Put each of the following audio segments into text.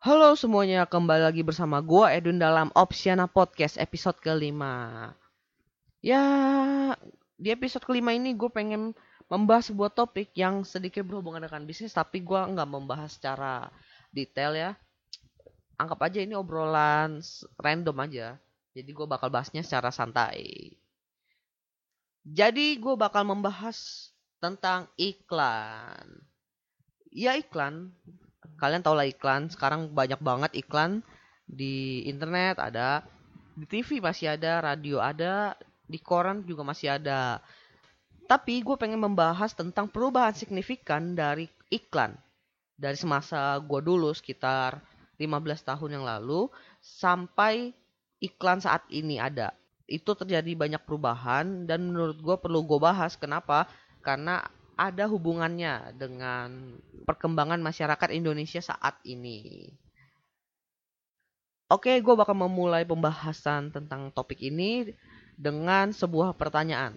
Halo semuanya, kembali lagi bersama gua Edun dalam Opsiana Podcast episode kelima. Ya, di episode kelima ini gue pengen membahas sebuah topik yang sedikit berhubungan dengan bisnis, tapi gua nggak membahas secara detail ya. Anggap aja ini obrolan random aja. Jadi gue bakal bahasnya secara santai. Jadi gue bakal membahas tentang iklan. Ya iklan, kalian tau lah iklan. Sekarang banyak banget iklan di internet. Ada di TV masih ada radio ada di koran juga masih ada. Tapi gue pengen membahas tentang perubahan signifikan dari iklan. Dari semasa gue dulu sekitar 15 tahun yang lalu sampai iklan saat ini ada. Itu terjadi banyak perubahan dan menurut gue perlu gue bahas. Kenapa? Karena ada hubungannya dengan perkembangan masyarakat Indonesia saat ini. Oke, gue bakal memulai pembahasan tentang topik ini dengan sebuah pertanyaan.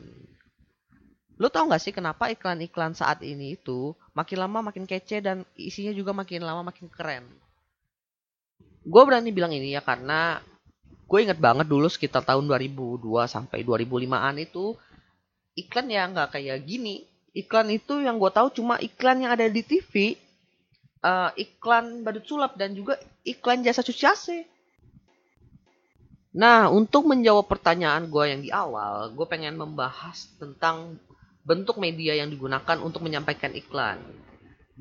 Lo tau gak sih kenapa iklan-iklan saat ini itu makin lama makin kece dan isinya juga makin lama makin keren? Gue berani bilang ini ya karena gue inget banget dulu sekitar tahun 2002 sampai 2005an itu iklan ya nggak kayak gini. Iklan itu yang gue tahu cuma iklan yang ada di TV, eh, iklan badut sulap dan juga iklan jasa cuci AC. Nah, untuk menjawab pertanyaan gue yang di awal, gue pengen membahas tentang bentuk media yang digunakan untuk menyampaikan iklan.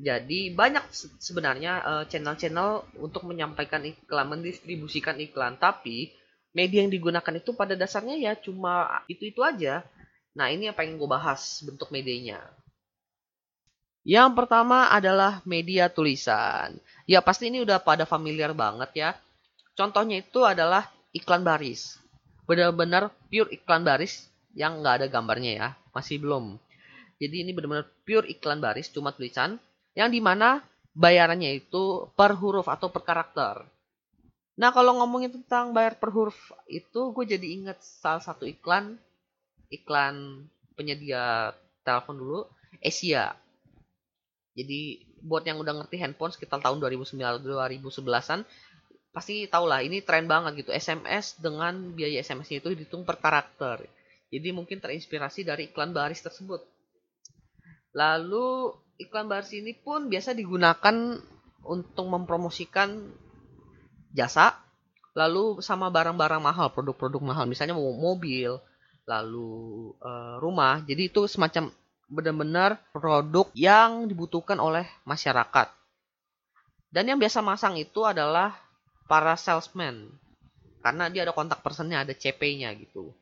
Jadi banyak se- sebenarnya eh, channel-channel untuk menyampaikan iklan, mendistribusikan iklan, tapi media yang digunakan itu pada dasarnya ya cuma itu-itu aja. Nah, ini yang pengen gue bahas bentuk medianya. Yang pertama adalah media tulisan. Ya, pasti ini udah pada familiar banget ya. Contohnya itu adalah iklan baris. Benar-benar pure iklan baris yang nggak ada gambarnya ya. Masih belum. Jadi ini benar-benar pure iklan baris, cuma tulisan. Yang di mana bayarannya itu per huruf atau per karakter. Nah, kalau ngomongin tentang bayar per huruf itu, gue jadi inget salah satu iklan iklan penyedia telepon dulu Asia. Jadi buat yang udah ngerti handphone sekitar tahun 2009 2011-an pasti tau lah ini tren banget gitu. SMS dengan biaya SMS-nya itu dihitung per karakter. Jadi mungkin terinspirasi dari iklan baris tersebut. Lalu iklan baris ini pun biasa digunakan untuk mempromosikan jasa lalu sama barang-barang mahal, produk-produk mahal, misalnya mobil, lalu eh, rumah. Jadi itu semacam benar-benar produk yang dibutuhkan oleh masyarakat. Dan yang biasa masang itu adalah para salesman. Karena dia ada kontak personnya, ada CP-nya gitu.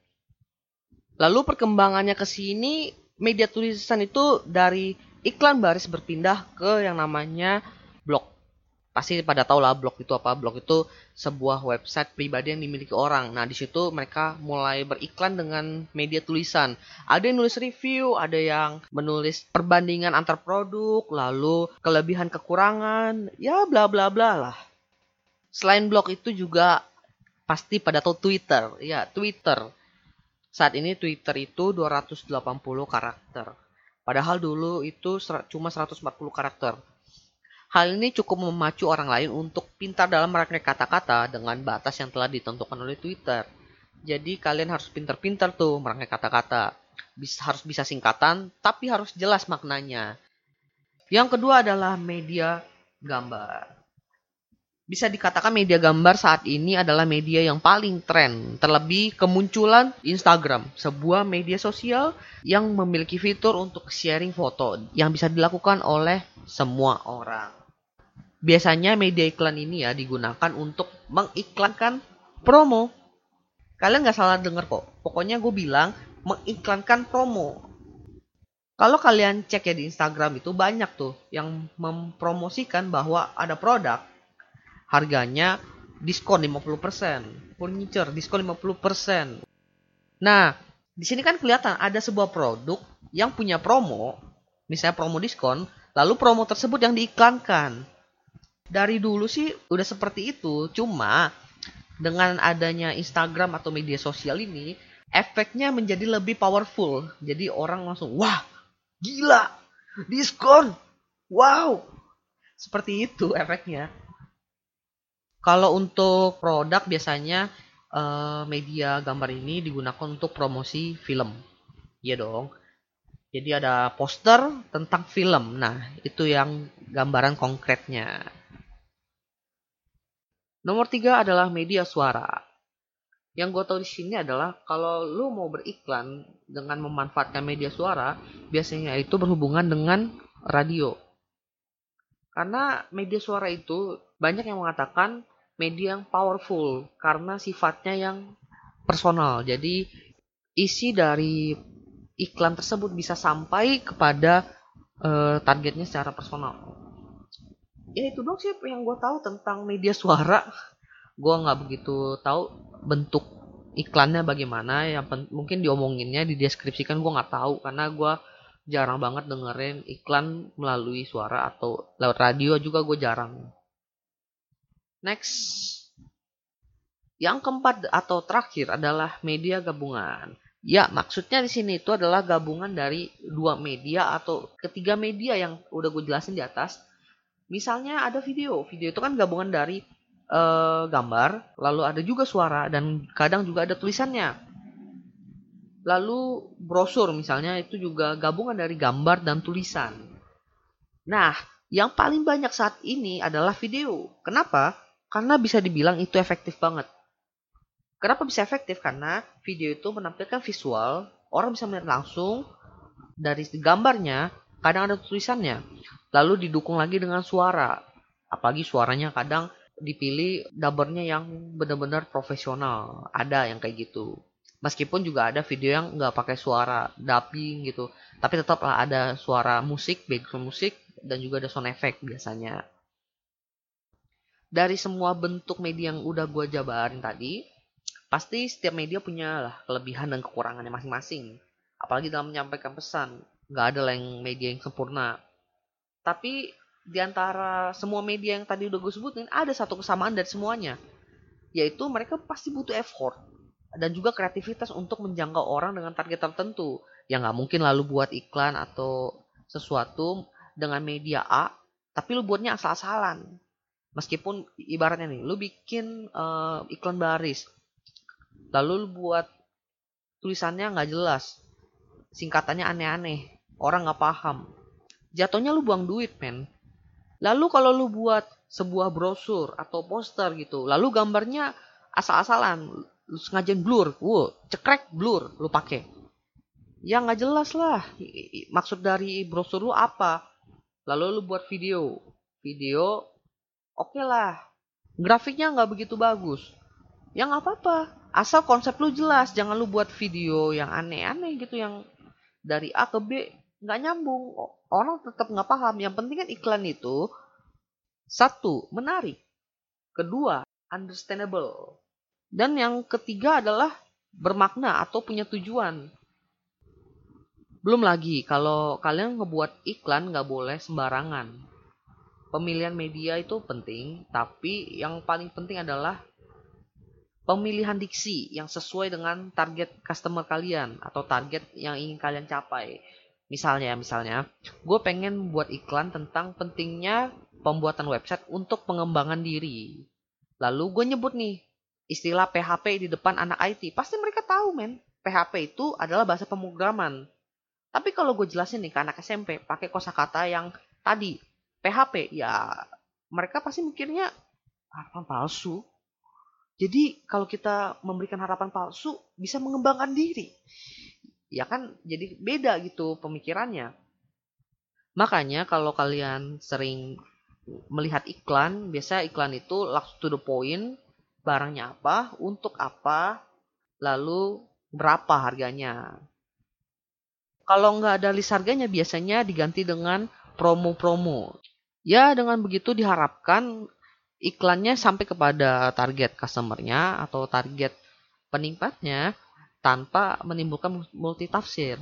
Lalu perkembangannya ke sini, media tulisan itu dari iklan baris berpindah ke yang namanya blog. Pasti pada tahu lah blog itu apa. Blog itu sebuah website pribadi yang dimiliki orang. Nah, di situ mereka mulai beriklan dengan media tulisan. Ada yang nulis review, ada yang menulis perbandingan antar produk, lalu kelebihan kekurangan, ya bla bla bla lah. Selain blog itu juga pasti pada tahu Twitter. Ya, Twitter. Saat ini Twitter itu 280 karakter. Padahal dulu itu cuma 140 karakter. Hal ini cukup memacu orang lain untuk pintar dalam merangkai kata-kata dengan batas yang telah ditentukan oleh Twitter. Jadi kalian harus pintar-pintar tuh merangkai kata-kata. Bisa, harus bisa singkatan, tapi harus jelas maknanya. Yang kedua adalah media gambar. Bisa dikatakan media gambar saat ini adalah media yang paling tren, terlebih kemunculan Instagram, sebuah media sosial yang memiliki fitur untuk sharing foto yang bisa dilakukan oleh semua orang. Biasanya media iklan ini ya digunakan untuk mengiklankan promo. Kalian nggak salah denger kok. Pokoknya gue bilang mengiklankan promo. Kalau kalian cek ya di Instagram itu banyak tuh yang mempromosikan bahwa ada produk harganya diskon 50%, furniture diskon 50%. Nah, di sini kan kelihatan ada sebuah produk yang punya promo, misalnya promo diskon, lalu promo tersebut yang diiklankan. Dari dulu sih udah seperti itu, cuma dengan adanya Instagram atau media sosial ini, efeknya menjadi lebih powerful. Jadi orang langsung, wah Gila, diskon. Wow. Seperti itu efeknya. Kalau untuk produk biasanya uh, media gambar ini digunakan untuk promosi film. Iya dong. Jadi ada poster tentang film. Nah, itu yang gambaran konkretnya. Nomor tiga adalah media suara. Yang gue tahu di sini adalah kalau lu mau beriklan dengan memanfaatkan media suara, biasanya itu berhubungan dengan radio. Karena media suara itu banyak yang mengatakan media yang powerful karena sifatnya yang personal. Jadi isi dari iklan tersebut bisa sampai kepada uh, targetnya secara personal. Ya itu dong sih yang gue tahu tentang media suara. Gue nggak begitu tahu bentuk iklannya bagaimana. Yang mungkin diomonginnya dideskripsikan gue nggak tahu. Karena gue jarang banget dengerin iklan melalui suara atau lewat radio juga gue jarang. Next. Yang keempat atau terakhir adalah media gabungan. Ya maksudnya di sini itu adalah gabungan dari dua media atau ketiga media yang udah gue jelasin di atas misalnya ada video video itu kan gabungan dari uh, gambar, lalu ada juga suara dan kadang juga ada tulisannya. Lalu brosur misalnya itu juga gabungan dari gambar dan tulisan. Nah, yang paling banyak saat ini adalah video. Kenapa? Karena bisa dibilang itu efektif banget. Kenapa bisa efektif? Karena video itu menampilkan visual, orang bisa melihat langsung dari gambarnya, kadang ada tulisannya. Lalu didukung lagi dengan suara. Apalagi suaranya kadang dipilih dubbernya yang benar-benar profesional. Ada yang kayak gitu. Meskipun juga ada video yang nggak pakai suara dubbing gitu. Tapi tetap lah ada suara musik background musik dan juga ada sound effect biasanya. Dari semua bentuk media yang udah gue jabarin tadi pasti setiap media punya lah kelebihan dan kekurangannya masing-masing. Apalagi dalam menyampaikan pesan nggak ada yang media yang sempurna. Tapi di antara semua media yang tadi udah gue sebutin ada satu kesamaan dari semuanya. Yaitu mereka pasti butuh effort dan juga kreativitas untuk menjangkau orang dengan target tertentu. Yang nggak mungkin lalu buat iklan atau sesuatu dengan media A tapi lu buatnya asal-asalan. Meskipun ibaratnya nih lu bikin uh, iklan baris lalu lu buat tulisannya nggak jelas singkatannya aneh-aneh orang nggak paham. Jatuhnya lu buang duit men. Lalu kalau lu buat sebuah brosur atau poster gitu, lalu gambarnya asal-asalan, lu sengaja blur, wow, cekrek blur, lu pakai. Ya nggak jelas lah, maksud dari brosur lu apa. Lalu lu buat video, video, oke okay lah, grafiknya nggak begitu bagus. Ya nggak apa-apa, asal konsep lu jelas, jangan lu buat video yang aneh-aneh gitu, yang dari A ke B nggak nyambung. Orang tetap nggak paham. Yang penting kan iklan itu satu menarik. Kedua understandable. Dan yang ketiga adalah bermakna atau punya tujuan. Belum lagi kalau kalian ngebuat iklan nggak boleh sembarangan. Pemilihan media itu penting tapi yang paling penting adalah pemilihan diksi yang sesuai dengan target customer kalian atau target yang ingin kalian capai Misalnya, misalnya, gue pengen buat iklan tentang pentingnya pembuatan website untuk pengembangan diri. Lalu gue nyebut nih istilah PHP di depan anak IT. Pasti mereka tahu men, PHP itu adalah bahasa pemrograman. Tapi kalau gue jelasin nih ke anak SMP pakai kosakata yang tadi PHP, ya mereka pasti mikirnya harapan palsu. Jadi kalau kita memberikan harapan palsu bisa mengembangkan diri ya kan jadi beda gitu pemikirannya. Makanya kalau kalian sering melihat iklan, biasa iklan itu langsung to the point, barangnya apa, untuk apa, lalu berapa harganya. Kalau nggak ada list harganya biasanya diganti dengan promo-promo. Ya dengan begitu diharapkan iklannya sampai kepada target customernya atau target penikmatnya tanpa menimbulkan multitafsir.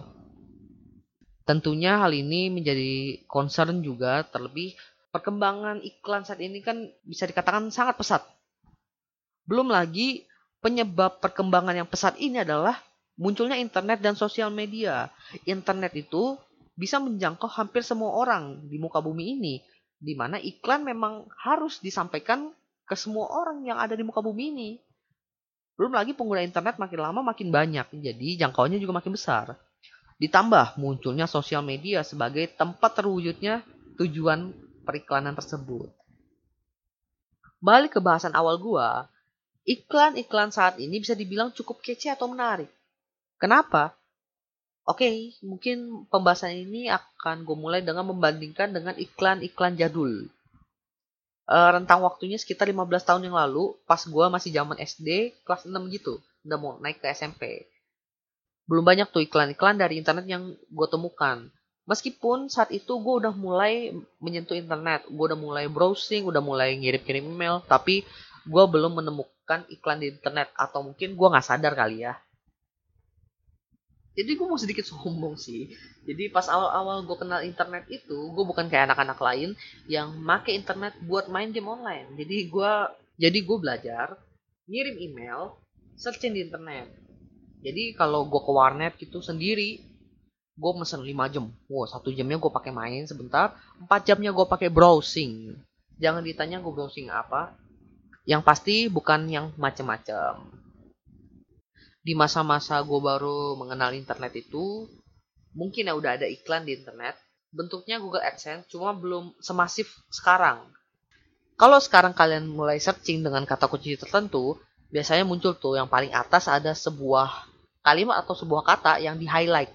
Tentunya hal ini menjadi concern juga terlebih perkembangan iklan saat ini kan bisa dikatakan sangat pesat. Belum lagi penyebab perkembangan yang pesat ini adalah munculnya internet dan sosial media. Internet itu bisa menjangkau hampir semua orang di muka bumi ini, di mana iklan memang harus disampaikan ke semua orang yang ada di muka bumi ini. Belum lagi pengguna internet makin lama makin banyak, jadi jangkauannya juga makin besar. Ditambah munculnya sosial media sebagai tempat terwujudnya tujuan periklanan tersebut. Balik ke bahasan awal gua, iklan-iklan saat ini bisa dibilang cukup kece atau menarik. Kenapa? Oke, mungkin pembahasan ini akan gue mulai dengan membandingkan dengan iklan-iklan jadul. E, rentang waktunya sekitar 15 tahun yang lalu, pas gue masih zaman SD, kelas 6 gitu. Udah mau naik ke SMP belum banyak tuh iklan-iklan dari internet yang gue temukan. Meskipun saat itu gue udah mulai menyentuh internet, gue udah mulai browsing, udah mulai ngirim-kirim email, tapi gue belum menemukan iklan di internet atau mungkin gue nggak sadar kali ya. Jadi gue mau sedikit sombong sih. Jadi pas awal-awal gue kenal internet itu, gue bukan kayak anak-anak lain yang make internet buat main game online. Jadi gue jadi gue belajar ngirim email, searching di internet. Jadi kalau gue ke warnet gitu sendiri gue mesen 5 jam. Wow satu jamnya gue pakai main sebentar 4 jamnya gue pakai browsing. Jangan ditanya gue browsing apa. Yang pasti bukan yang macem-macem di masa-masa gue baru mengenal internet itu mungkin ya udah ada iklan di internet bentuknya Google AdSense cuma belum semasif sekarang kalau sekarang kalian mulai searching dengan kata kunci tertentu biasanya muncul tuh yang paling atas ada sebuah kalimat atau sebuah kata yang di highlight.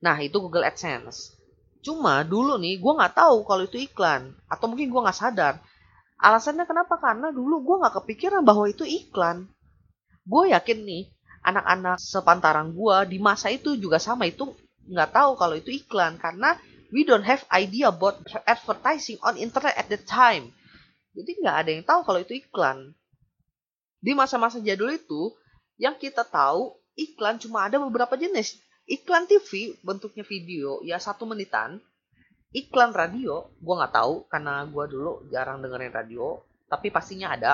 Nah itu Google AdSense. Cuma dulu nih gue nggak tahu kalau itu iklan atau mungkin gue nggak sadar. Alasannya kenapa? Karena dulu gue nggak kepikiran bahwa itu iklan. Gue yakin nih anak-anak sepantaran gue di masa itu juga sama itu nggak tahu kalau itu iklan karena we don't have idea about advertising on internet at the time. Jadi nggak ada yang tahu kalau itu iklan di masa-masa jadul itu yang kita tahu iklan cuma ada beberapa jenis. Iklan TV bentuknya video ya satu menitan. Iklan radio gue nggak tahu karena gue dulu jarang dengerin radio. Tapi pastinya ada.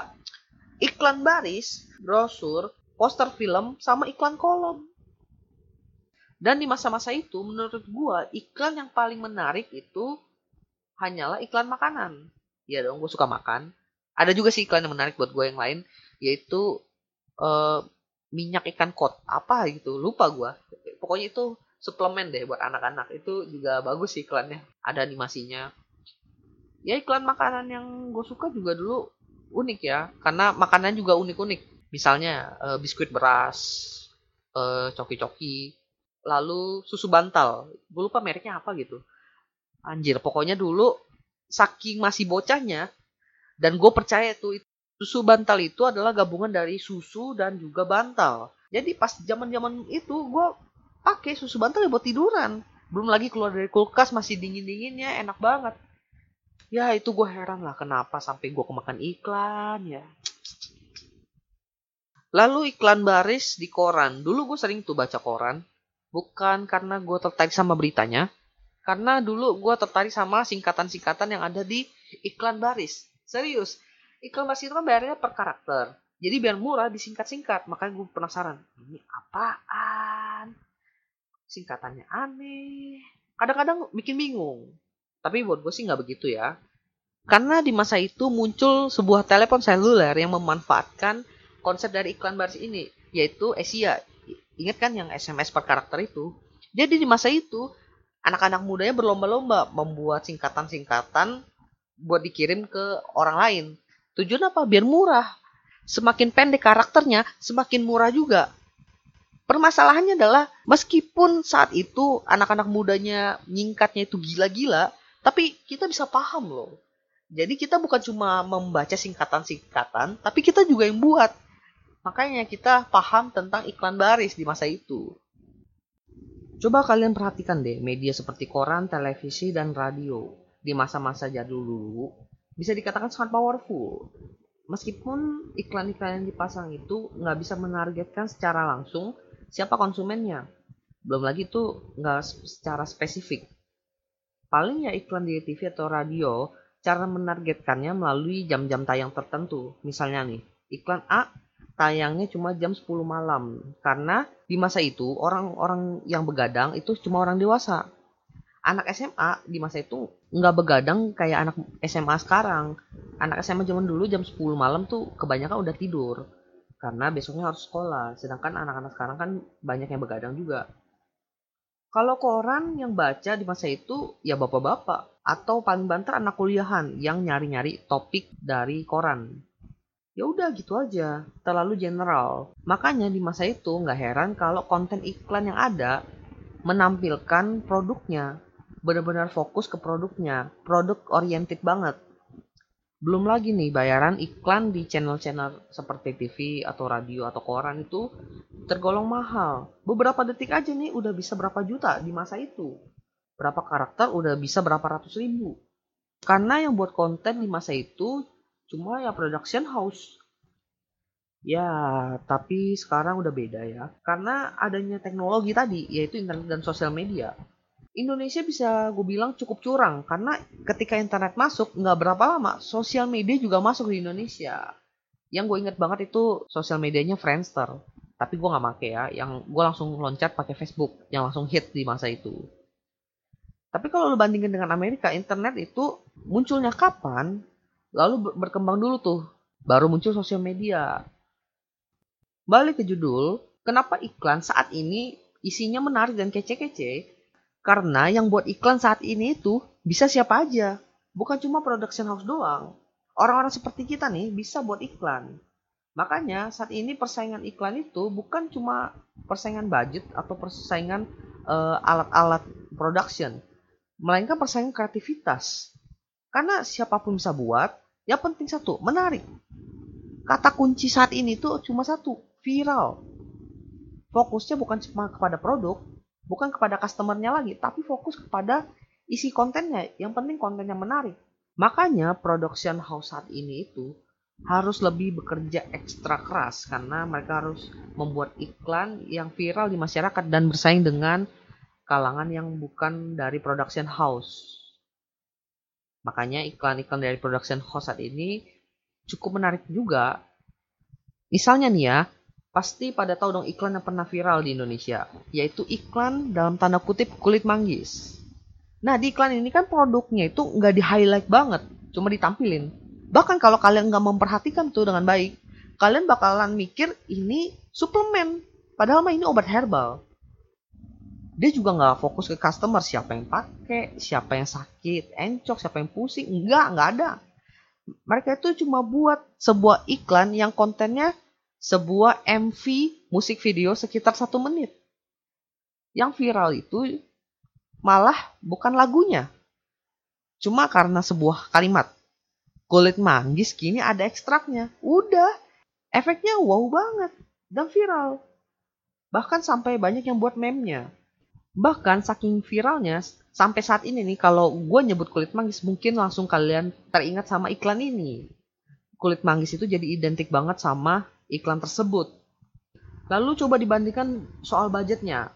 Iklan baris, brosur, poster film, sama iklan kolom. Dan di masa-masa itu menurut gue iklan yang paling menarik itu hanyalah iklan makanan. Ya dong gue suka makan. Ada juga sih iklan yang menarik buat gue yang lain yaitu uh, minyak ikan kot. Apa gitu lupa gue pokoknya itu suplemen deh buat anak-anak. Itu juga bagus sih iklannya. Ada animasinya. Ya iklan makanan yang gue suka juga dulu unik ya. Karena makanan juga unik-unik misalnya uh, biskuit beras uh, coki-coki lalu susu bantal gue lupa mereknya apa gitu anjir pokoknya dulu saking masih bocahnya dan gue percaya tuh Susu bantal itu adalah gabungan dari susu dan juga bantal. Jadi pas zaman-zaman itu gue pakai susu bantal ya buat tiduran. Belum lagi keluar dari kulkas masih dingin-dinginnya enak banget. Ya itu gue heran lah kenapa sampai gue kemakan iklan ya. Lalu iklan baris di koran. Dulu gue sering tuh baca koran. Bukan karena gue tertarik sama beritanya. Karena dulu gue tertarik sama singkatan-singkatan yang ada di iklan baris. Serius, iklan baris itu kan bayarnya per karakter. Jadi biar murah disingkat-singkat. Makanya gue penasaran. Ini apaan? Singkatannya aneh. Kadang-kadang bikin bingung. Tapi buat gue sih nggak begitu ya. Karena di masa itu muncul sebuah telepon seluler yang memanfaatkan konsep dari iklan baris ini. Yaitu Asia. Ingat kan yang SMS per karakter itu? Jadi di masa itu, anak-anak mudanya berlomba-lomba membuat singkatan-singkatan buat dikirim ke orang lain. Tujuan apa? Biar murah. Semakin pendek karakternya, semakin murah juga. Permasalahannya adalah meskipun saat itu anak-anak mudanya nyingkatnya itu gila-gila, tapi kita bisa paham loh. Jadi kita bukan cuma membaca singkatan-singkatan, tapi kita juga yang buat. Makanya kita paham tentang iklan baris di masa itu. Coba kalian perhatikan deh media seperti koran, televisi, dan radio di masa-masa jadul dulu bisa dikatakan sangat powerful. Meskipun iklan-iklan yang dipasang itu nggak bisa menargetkan secara langsung siapa konsumennya. Belum lagi itu nggak secara spesifik. Paling ya iklan di TV atau radio, cara menargetkannya melalui jam-jam tayang tertentu. Misalnya nih, iklan A tayangnya cuma jam 10 malam. Karena di masa itu orang-orang yang begadang itu cuma orang dewasa anak SMA di masa itu nggak begadang kayak anak SMA sekarang. Anak SMA zaman dulu jam 10 malam tuh kebanyakan udah tidur karena besoknya harus sekolah. Sedangkan anak-anak sekarang kan banyak yang begadang juga. Kalau koran yang baca di masa itu ya bapak-bapak atau paling banter anak kuliahan yang nyari-nyari topik dari koran. Ya udah gitu aja, terlalu general. Makanya di masa itu nggak heran kalau konten iklan yang ada menampilkan produknya benar-benar fokus ke produknya, produk oriented banget. Belum lagi nih bayaran iklan di channel-channel seperti TV atau radio atau koran itu tergolong mahal. Beberapa detik aja nih udah bisa berapa juta di masa itu. Berapa karakter udah bisa berapa ratus ribu. Karena yang buat konten di masa itu cuma ya production house. Ya, tapi sekarang udah beda ya. Karena adanya teknologi tadi, yaitu internet dan sosial media. Indonesia bisa gue bilang cukup curang karena ketika internet masuk nggak berapa lama sosial media juga masuk di Indonesia. Yang gue inget banget itu sosial medianya Friendster. Tapi gue nggak make ya. Yang gue langsung loncat pakai Facebook yang langsung hit di masa itu. Tapi kalau lo bandingin dengan Amerika, internet itu munculnya kapan? Lalu berkembang dulu tuh. Baru muncul sosial media. Balik ke judul, kenapa iklan saat ini isinya menarik dan kece-kece? Karena yang buat iklan saat ini itu bisa siapa aja. Bukan cuma production house doang. Orang-orang seperti kita nih bisa buat iklan. Makanya saat ini persaingan iklan itu bukan cuma persaingan budget atau persaingan uh, alat-alat production. Melainkan persaingan kreativitas. Karena siapa pun bisa buat, yang penting satu, menarik. Kata kunci saat ini tuh cuma satu, viral. Fokusnya bukan cuma kepada produk, bukan kepada customernya lagi, tapi fokus kepada isi kontennya. Yang penting kontennya menarik. Makanya production house saat ini itu harus lebih bekerja ekstra keras karena mereka harus membuat iklan yang viral di masyarakat dan bersaing dengan kalangan yang bukan dari production house. Makanya iklan-iklan dari production house saat ini cukup menarik juga. Misalnya nih ya, Pasti pada tahu dong iklan yang pernah viral di Indonesia, yaitu iklan dalam tanda kutip kulit manggis. Nah di iklan ini kan produknya itu nggak di highlight banget, cuma ditampilin. Bahkan kalau kalian nggak memperhatikan tuh dengan baik, kalian bakalan mikir ini suplemen, padahal mah ini obat herbal. Dia juga nggak fokus ke customer siapa yang pakai, siapa yang sakit, encok, siapa yang pusing, enggak, nggak ada. Mereka itu cuma buat sebuah iklan yang kontennya sebuah MV musik video sekitar satu menit. Yang viral itu malah bukan lagunya. Cuma karena sebuah kalimat. Kulit manggis kini ada ekstraknya. Udah, efeknya wow banget. Dan viral. Bahkan sampai banyak yang buat meme-nya. Bahkan saking viralnya, sampai saat ini nih kalau gue nyebut kulit manggis mungkin langsung kalian teringat sama iklan ini. Kulit manggis itu jadi identik banget sama iklan tersebut. Lalu coba dibandingkan soal budgetnya.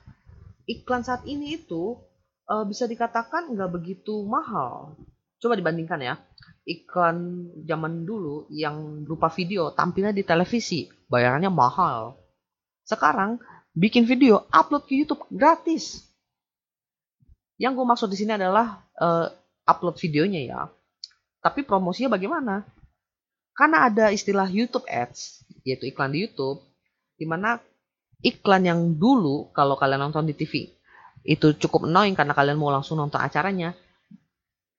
Iklan saat ini itu e, bisa dikatakan nggak begitu mahal. Coba dibandingkan ya. Iklan zaman dulu yang berupa video tampilnya di televisi, bayarannya mahal. Sekarang bikin video, upload ke YouTube gratis. Yang gue maksud di sini adalah e, upload videonya ya. Tapi promosinya bagaimana? Karena ada istilah YouTube Ads, yaitu iklan di YouTube, di mana iklan yang dulu kalau kalian nonton di TV itu cukup annoying karena kalian mau langsung nonton acaranya.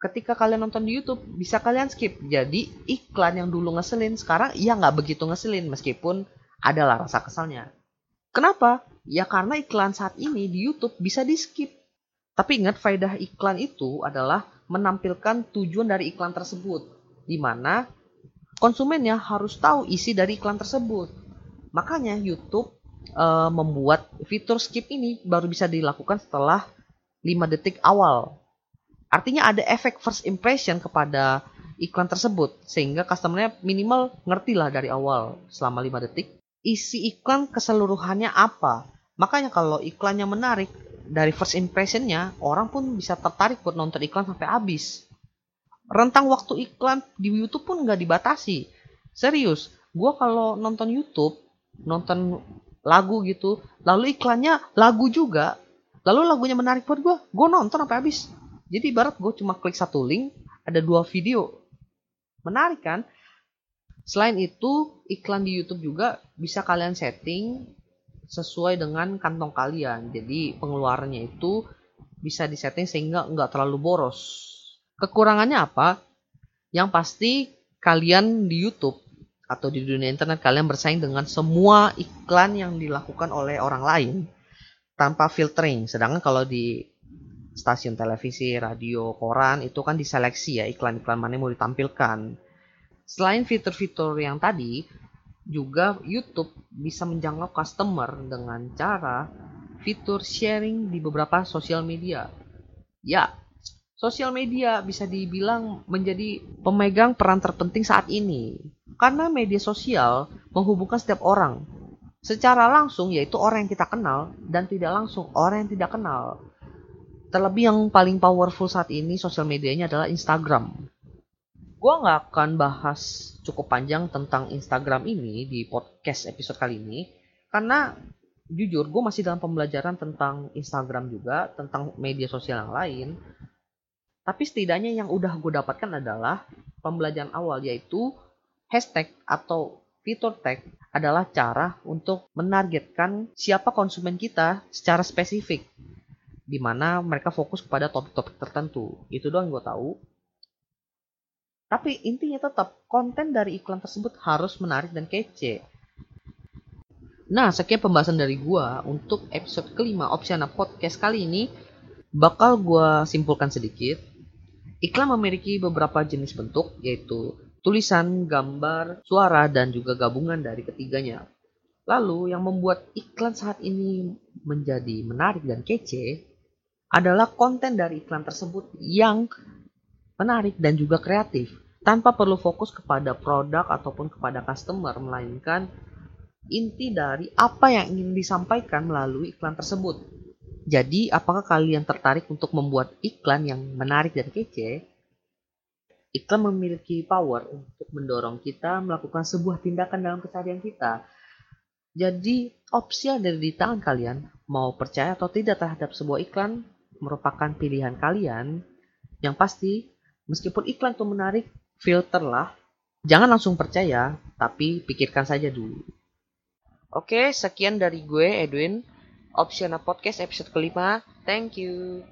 Ketika kalian nonton di YouTube bisa kalian skip. Jadi iklan yang dulu ngeselin sekarang ya nggak begitu ngeselin meskipun adalah rasa kesalnya. Kenapa? Ya karena iklan saat ini di YouTube bisa di skip. Tapi ingat faedah iklan itu adalah menampilkan tujuan dari iklan tersebut. Di mana konsumennya harus tahu isi dari iklan tersebut. Makanya YouTube uh, membuat fitur skip ini baru bisa dilakukan setelah 5 detik awal. Artinya ada efek first impression kepada iklan tersebut sehingga customernya minimal ngerti lah dari awal selama 5 detik isi iklan keseluruhannya apa. Makanya kalau iklannya menarik dari first impressionnya orang pun bisa tertarik buat nonton iklan sampai habis. Rentang waktu iklan di YouTube pun nggak dibatasi. Serius, gue kalau nonton YouTube, nonton lagu gitu, lalu iklannya lagu juga, lalu lagunya menarik buat gue, gue nonton sampai habis. Jadi barat gue cuma klik satu link, ada dua video, Menarik kan? Selain itu, iklan di YouTube juga bisa kalian setting sesuai dengan kantong kalian. Jadi pengeluarannya itu bisa disetting sehingga nggak terlalu boros. Kekurangannya apa? Yang pasti kalian di YouTube atau di dunia internet kalian bersaing dengan semua iklan yang dilakukan oleh orang lain tanpa filtering. Sedangkan kalau di stasiun televisi, radio, koran itu kan diseleksi ya iklan-iklan mana yang mau ditampilkan. Selain fitur-fitur yang tadi, juga YouTube bisa menjangkau customer dengan cara fitur sharing di beberapa sosial media. Ya, sosial media bisa dibilang menjadi pemegang peran terpenting saat ini. Karena media sosial menghubungkan setiap orang. Secara langsung yaitu orang yang kita kenal dan tidak langsung orang yang tidak kenal. Terlebih yang paling powerful saat ini sosial medianya adalah Instagram. Gue nggak akan bahas cukup panjang tentang Instagram ini di podcast episode kali ini, karena jujur gue masih dalam pembelajaran tentang Instagram juga, tentang media sosial yang lain. Tapi setidaknya yang udah gue dapatkan adalah pembelajaran awal yaitu hashtag atau fitur tag adalah cara untuk menargetkan siapa konsumen kita secara spesifik di mana mereka fokus kepada topik-topik tertentu. Itu doang gue tahu. Tapi intinya tetap konten dari iklan tersebut harus menarik dan kece. Nah, sekian pembahasan dari gue untuk episode kelima Opsiana Podcast kali ini. Bakal gue simpulkan sedikit. Iklan memiliki beberapa jenis bentuk, yaitu tulisan, gambar, suara, dan juga gabungan dari ketiganya. Lalu, yang membuat iklan saat ini menjadi menarik dan kece adalah konten dari iklan tersebut yang menarik dan juga kreatif tanpa perlu fokus kepada produk ataupun kepada customer melainkan inti dari apa yang ingin disampaikan melalui iklan tersebut. Jadi, apakah kalian tertarik untuk membuat iklan yang menarik dan kece? Iklan memiliki power untuk mendorong kita melakukan sebuah tindakan dalam keseharian kita. Jadi, opsi ada di tangan kalian, mau percaya atau tidak terhadap sebuah iklan, merupakan pilihan kalian, yang pasti meskipun iklan itu menarik, filter lah. Jangan langsung percaya, tapi pikirkan saja dulu. Oke, sekian dari gue Edwin. Opsiona Podcast episode kelima. Thank you.